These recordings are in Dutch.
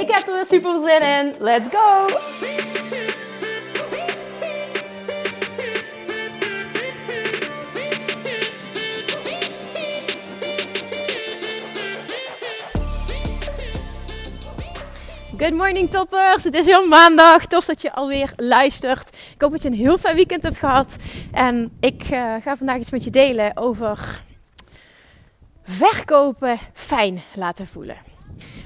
Ik heb er weer super zin in. Let's go! Good morning toppers, het is weer maandag. Tof dat je alweer luistert. Ik hoop dat je een heel fijn weekend hebt gehad. En ik uh, ga vandaag iets met je delen over verkopen fijn laten voelen.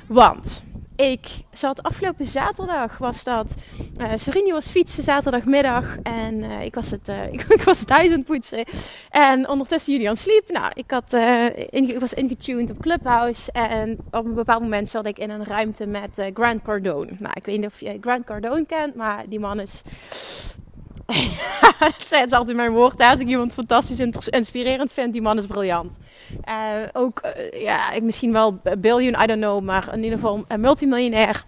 Want ik zat afgelopen zaterdag, was dat. Uh, was fietsen zaterdagmiddag en uh, ik, was het, uh, ik, was het aan het poetsen. En ondertussen Julian sliep. Nou, ik, had, in, ik was ingetuned op Clubhouse en op een bepaald moment zat ik in een ruimte met Grant Cardone. Nou, ik weet niet of je Grant Cardone kent, maar die man is dat is altijd mijn woord. Als ik iemand fantastisch inspirerend vind, die man is briljant. Uh, ook, uh, ja, ik misschien wel billion, I don't know, maar in ieder geval een multimiljonair.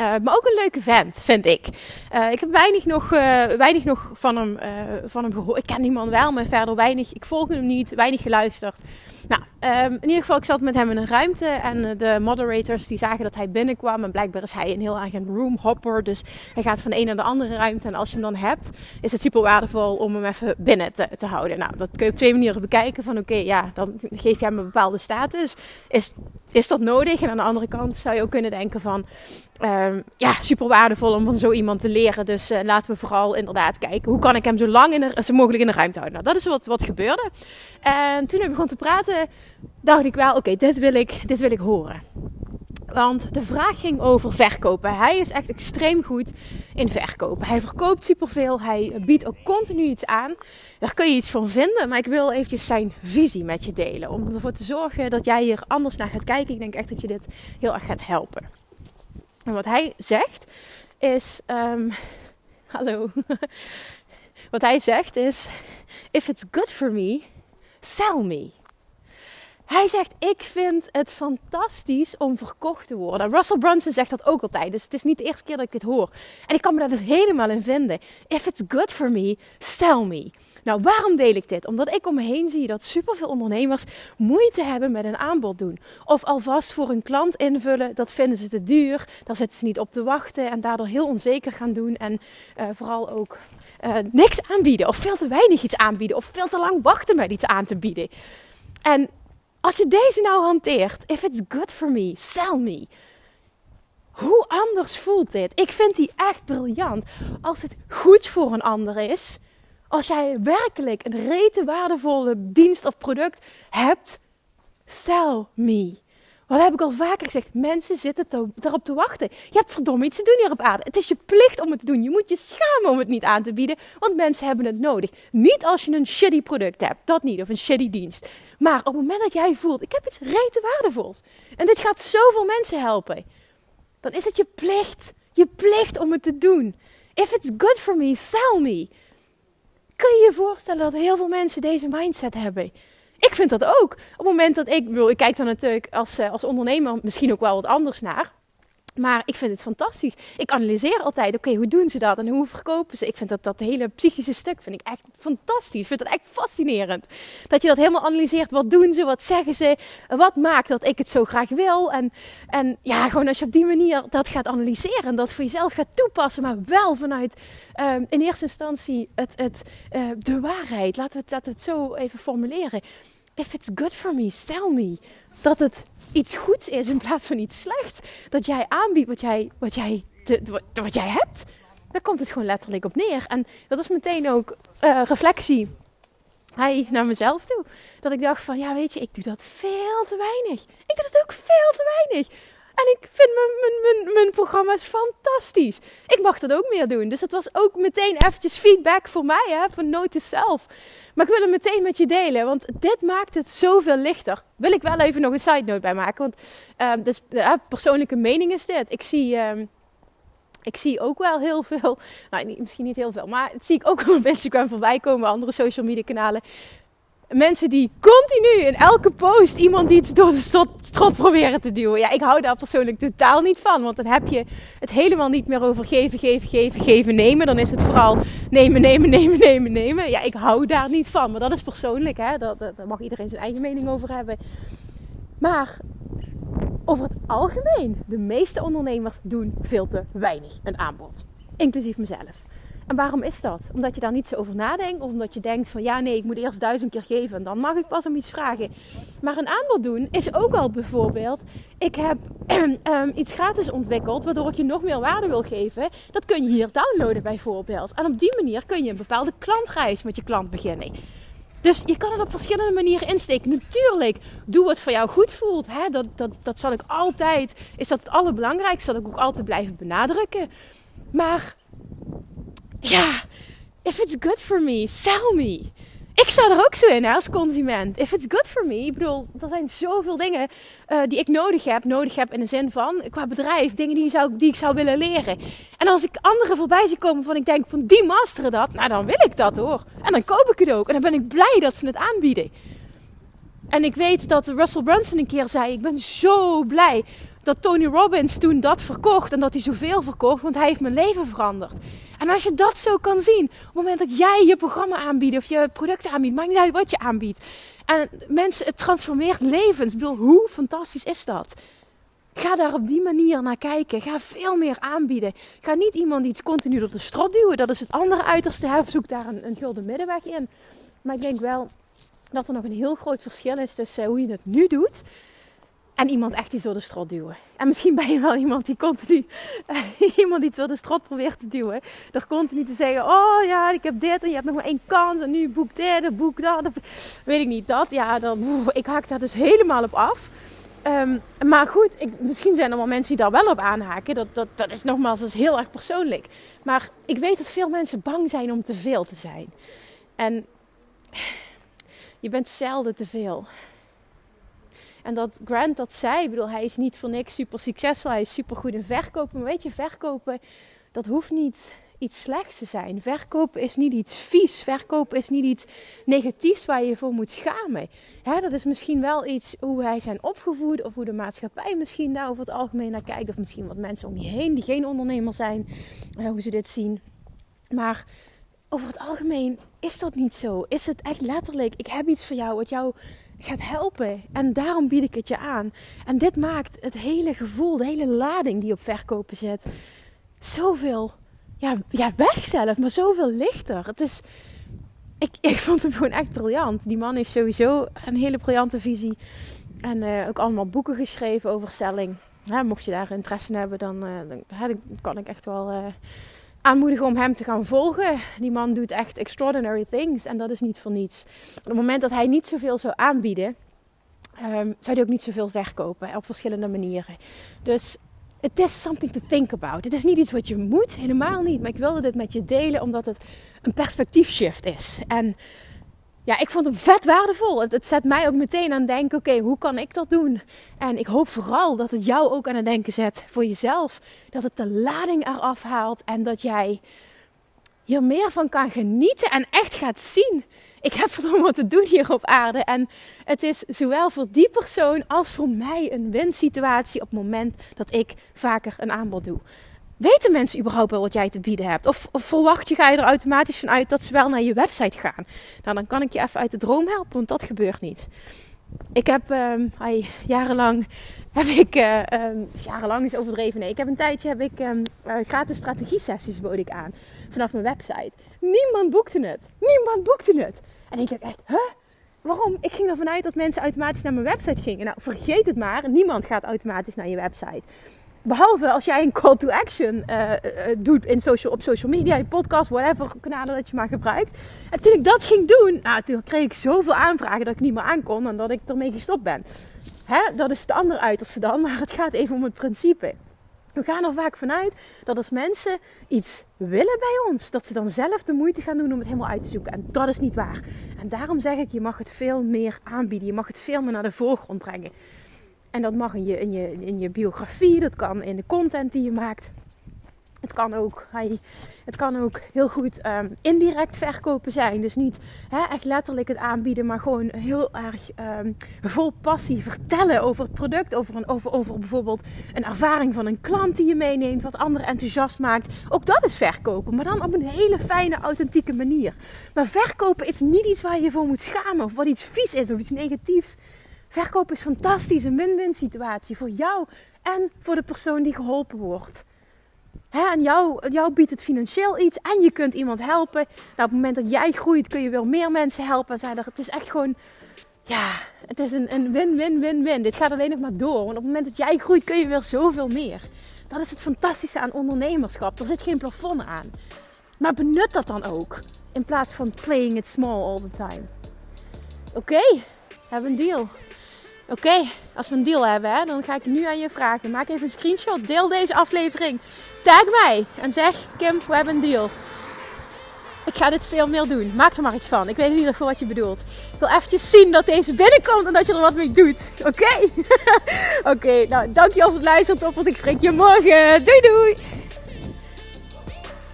Uh, maar ook een leuke vent, vind ik. Uh, ik heb weinig nog, uh, weinig nog van, hem, van hem gehoord. Ik ken die man wel, maar verder weinig. Ik volg hem niet, weinig geluisterd. Nou, um, in ieder geval, ik zat met hem in een ruimte. En de moderators die zagen dat hij binnenkwam. En blijkbaar is hij een heel erg een roomhopper. Dus hij gaat van de een naar de andere ruimte. En als je hem dan hebt, is het super waardevol om hem even binnen te, te houden. Nou, dat kun je op twee manieren bekijken. Van oké, ja, dan geef je hem een bepaalde status. Is is dat nodig? En aan de andere kant zou je ook kunnen denken van... Um, ja, super waardevol om van zo iemand te leren. Dus uh, laten we vooral inderdaad kijken... hoe kan ik hem zo lang in zo mogelijk in de ruimte houden. Nou, dat is wat, wat gebeurde. En toen ik begon te praten... dacht ik wel, oké, dit, wil ik, dit wil ik horen. Want de vraag ging over verkopen. Hij is echt extreem goed in verkopen. Hij verkoopt superveel. Hij biedt ook continu iets aan. Daar kun je iets van vinden. Maar ik wil eventjes zijn visie met je delen. Om ervoor te zorgen dat jij hier anders naar gaat kijken. Ik denk echt dat je dit heel erg gaat helpen. En wat hij zegt is... Um, hallo. wat hij zegt is... If it's good for me, sell me. Hij zegt: Ik vind het fantastisch om verkocht te worden. Russell Brunson zegt dat ook altijd. Dus het is niet de eerste keer dat ik dit hoor. En ik kan me daar dus helemaal in vinden. If it's good for me, sell me. Nou, waarom deel ik dit? Omdat ik om me heen zie dat superveel ondernemers moeite hebben met een aanbod doen. Of alvast voor een klant invullen, dat vinden ze te duur. Daar zitten ze niet op te wachten en daardoor heel onzeker gaan doen. En uh, vooral ook uh, niks aanbieden. Of veel te weinig iets aanbieden. Of veel te lang wachten met iets aan te bieden. En als je deze nou hanteert, if it's good for me, sell me. Hoe anders voelt dit? Ik vind die echt briljant. Als het goed voor een ander is, als jij werkelijk een rete waardevolle dienst of product hebt, sell me. Wat heb ik al vaker gezegd? Mensen zitten te, erop te wachten. Je hebt verdomme iets te doen hier op aarde. Het is je plicht om het te doen. Je moet je schamen om het niet aan te bieden, want mensen hebben het nodig. Niet als je een shitty product hebt, dat niet, of een shitty dienst. Maar op het moment dat jij voelt, ik heb iets rete waardevols. En dit gaat zoveel mensen helpen. Dan is het je plicht. Je plicht om het te doen. If it's good for me, sell me. Kun je je voorstellen dat heel veel mensen deze mindset hebben? Ik vind dat ook. Op het moment dat ik, bedoel, ik kijk dan natuurlijk als, eh, als ondernemer misschien ook wel wat anders naar. Maar ik vind het fantastisch. Ik analyseer altijd, oké, hoe doen ze dat en hoe verkopen ze? Ik vind dat dat hele psychische stuk vind ik echt fantastisch. Ik vind dat echt fascinerend. Dat je dat helemaal analyseert. Wat doen ze? Wat zeggen ze? Wat maakt dat ik het zo graag wil? En, en ja, gewoon als je op die manier dat gaat analyseren en dat voor jezelf gaat toepassen, maar wel vanuit um, in eerste instantie het, het, uh, de waarheid. Laten we, het, laten we het zo even formuleren if it's good for me, sell me. Dat het iets goeds is in plaats van iets slechts. Dat jij aanbiedt wat jij, wat jij, wat jij hebt. Daar komt het gewoon letterlijk op neer. En dat was meteen ook uh, reflectie hij naar mezelf toe. Dat ik dacht van, ja weet je, ik doe dat veel te weinig. Ik doe dat ook veel te weinig. En ik vind mijn, mijn, mijn, programma's fantastisch. Ik mag dat ook meer doen. Dus het was ook meteen eventjes feedback voor mij, hè, van Note zelf. Maar ik wil het meteen met je delen, want dit maakt het zoveel lichter. Wil ik wel even nog een side note bij maken, want uh, dus, uh, persoonlijke mening is dit. Ik zie... Uh, ik zie ook wel heel veel, nou misschien niet heel veel, maar het zie ik ook wel op Instagram voorbij komen, andere social media kanalen. Mensen die continu in elke post iemand iets door de strot, proberen te duwen. Ja, ik hou daar persoonlijk totaal niet van. Want dan heb je het helemaal niet meer over geven, geven, geven, geven, nemen. Dan is het vooral nemen, nemen, nemen, nemen, nemen. Ja, ik hou daar niet van. Maar dat is persoonlijk, hè. Daar, daar mag iedereen zijn eigen mening over hebben. Maar over het algemeen, de meeste ondernemers doen veel te weinig een aanbod. Inclusief mezelf. En waarom is dat? Omdat je daar niet zo over nadenkt. Of omdat je denkt van ja nee, ik moet eerst duizend keer geven. En dan mag ik pas om iets vragen. Maar een aanbod doen is ook al bijvoorbeeld. Ik heb um, iets gratis ontwikkeld. Waardoor ik je nog meer waarde wil geven. Dat kun je hier downloaden bijvoorbeeld. En op die manier kun je een bepaalde klantreis met je klant beginnen. Dus je kan het op verschillende manieren insteken. Natuurlijk, doe wat voor jou goed voelt. Hè? Dat, dat, dat zal ik altijd, is dat het allerbelangrijkste. Dat ik ook altijd blijven benadrukken. Maar ja, if it's good for me, sell me. Ik sta er ook zo in als consument. If it's good for me. Ik bedoel, er zijn zoveel dingen uh, die ik nodig heb. Nodig heb in de zin van, qua bedrijf, dingen die, zou, die ik zou willen leren. En als ik anderen voorbij zie komen van ik denk van die masteren dat. Nou, dan wil ik dat hoor. En dan koop ik het ook. En dan ben ik blij dat ze het aanbieden. En ik weet dat Russell Brunson een keer zei, ik ben zo blij dat Tony Robbins toen dat verkocht. En dat hij zoveel verkocht, want hij heeft mijn leven veranderd. En als je dat zo kan zien, op het moment dat jij je programma aanbiedt of je producten aanbiedt, maakt niet uit wat je aanbiedt. En mensen, het transformeert levens. Ik bedoel, hoe fantastisch is dat? Ga daar op die manier naar kijken. Ga veel meer aanbieden. Ga niet iemand iets continu op de strot duwen. Dat is het andere uiterste. Hij zoekt daar een, een gulden middenweg in. Maar ik denk wel dat er nog een heel groot verschil is tussen hoe je het nu doet en iemand echt iets door de strot duwen. En misschien ben je wel iemand die continu iemand iets door de strot probeert te duwen. Door continu te zeggen: Oh ja, ik heb dit en je hebt nog maar één kans. En nu boek dit boek dat. weet ik niet dat. Ja, dan, ik haak daar dus helemaal op af. Um, maar goed, ik, misschien zijn er wel mensen die daar wel op aanhaken. Dat, dat, dat is nogmaals heel erg persoonlijk. Maar ik weet dat veel mensen bang zijn om te veel te zijn. En je bent zelden te veel. En dat Grant dat zei, bedoel, hij is niet voor niks super succesvol. Hij is super goed in verkopen. Maar weet je, verkopen, dat hoeft niet iets slechts te zijn. Verkopen is niet iets vies. Verkopen is niet iets negatiefs waar je je voor moet schamen. Hè, dat is misschien wel iets hoe wij zijn opgevoed. Of hoe de maatschappij misschien daar over het algemeen naar kijkt. Of misschien wat mensen om je heen die geen ondernemer zijn. hoe ze dit zien. Maar over het algemeen is dat niet zo. Is het echt letterlijk, ik heb iets voor jou wat jou gaat helpen. En daarom bied ik het je aan. En dit maakt het hele gevoel, de hele lading die op verkopen zit, zoveel ja, ja, weg zelf, maar zoveel lichter. Het is, ik, ik vond hem gewoon echt briljant. Die man heeft sowieso een hele briljante visie. En uh, ook allemaal boeken geschreven over stelling. mocht je daar interesse in hebben, dan, uh, dan, kan ik echt wel uh, aanmoedigen om hem te gaan volgen. Die man doet echt extraordinary things en dat is niet voor niets. Op het moment dat hij niet zoveel zou aanbieden, um, zou hij ook niet zoveel verkopen op verschillende manieren. Dus het is something to think about. Het is niet iets wat je moet, helemaal niet. Maar ik wilde dit met je delen omdat het een perspectiefshift is. En ja, ik vond hem vet waardevol. Het, zet mij ook meteen aan het denken: oké, hoe kan ik dat doen? En ik hoop vooral dat het jou ook aan het denken zet voor jezelf. Dat het de lading eraf haalt en dat jij hier meer van kan genieten en echt gaat zien. Ik heb verdomme wat te doen hier op aarde. En het is zowel voor die persoon als voor mij een winsituatie op het moment dat ik vaker een aanbod doe. Weten mensen überhaupt wel wat jij te bieden hebt? Of, verwacht je, ga je er automatisch vanuit dat ze wel naar je website gaan? Nou, dan kan ik je even uit de droom helpen, want dat gebeurt niet. Ik heb um, jarenlang, heb ik, uh, um, jarenlang is overdreven, nee, ik heb een tijdje, heb ik um, gratis strategie sessies bood ik aan vanaf mijn website. Niemand boekte het. Niemand boekte het. En ik dacht echt, huh? Waarom? Ik ging ervan uit dat mensen automatisch naar mijn website gingen. Nou, vergeet het maar. Niemand gaat automatisch naar je website. Behalve als jij een call to action uh, doet in social, op social media, je podcast, whatever kanalen dat je maar gebruikt. En toen ik dat ging doen, nou, toen kreeg ik zoveel aanvragen dat ik niet meer aankon en dat ik ermee gestopt ben. Hè? Dat is het andere uiterste dan, maar het gaat even om het principe. We gaan er vaak vanuit dat als mensen iets willen bij ons, dat ze dan zelf de moeite gaan doen om het helemaal uit te zoeken. En dat is niet waar. En daarom zeg ik, je mag het veel meer aanbieden. Je mag het veel meer naar de voorgrond brengen. En dat mag in je, in je, in je biografie, dat kan in de content die je maakt. Het kan ook, het kan ook heel goed um, indirect verkopen zijn. Dus niet echt letterlijk het aanbieden, maar gewoon heel erg um, vol passie vertellen over het product. Over, een, over, over bijvoorbeeld een ervaring van een klant die je meeneemt, wat anderen enthousiast maakt. Ook dat is verkopen, maar dan op een hele fijne, authentieke manier. Maar verkopen is niet iets waar je voor moet schamen of wat iets vies is of iets negatiefs. Verkopen is fantastisch, een win-win situatie voor jou en voor de persoon die geholpen wordt. En jou, jou biedt het financieel iets en je kunt iemand helpen. Nou, op het moment dat jij groeit kun je wel meer mensen helpen. En zijn het is echt gewoon, ja, het is een win-win-win-win. Dit gaat alleen nog maar door. Want op het moment dat jij groeit kun je weer zoveel meer. Dat is het fantastische aan ondernemerschap. Er zit geen plafond aan. Maar benut dat dan ook. In plaats van playing it small all the time. Oké, okay, hebben een deal. Oké, als we een deal hebben, hè, dan ga ik nu aan je vragen. Maak even een screenshot. Deel deze aflevering. Tag mij en zeg: Kim, we hebben een deal. Ik ga dit veel meer doen. Maak er maar iets van. Ik weet in ieder geval wat je bedoelt. Ik wil eventjes zien dat deze binnenkomt en dat je er wat mee doet. Oké? Oké, nou dankjewel voor het luisteren. Toppers, ik spreek je morgen. Doei doei!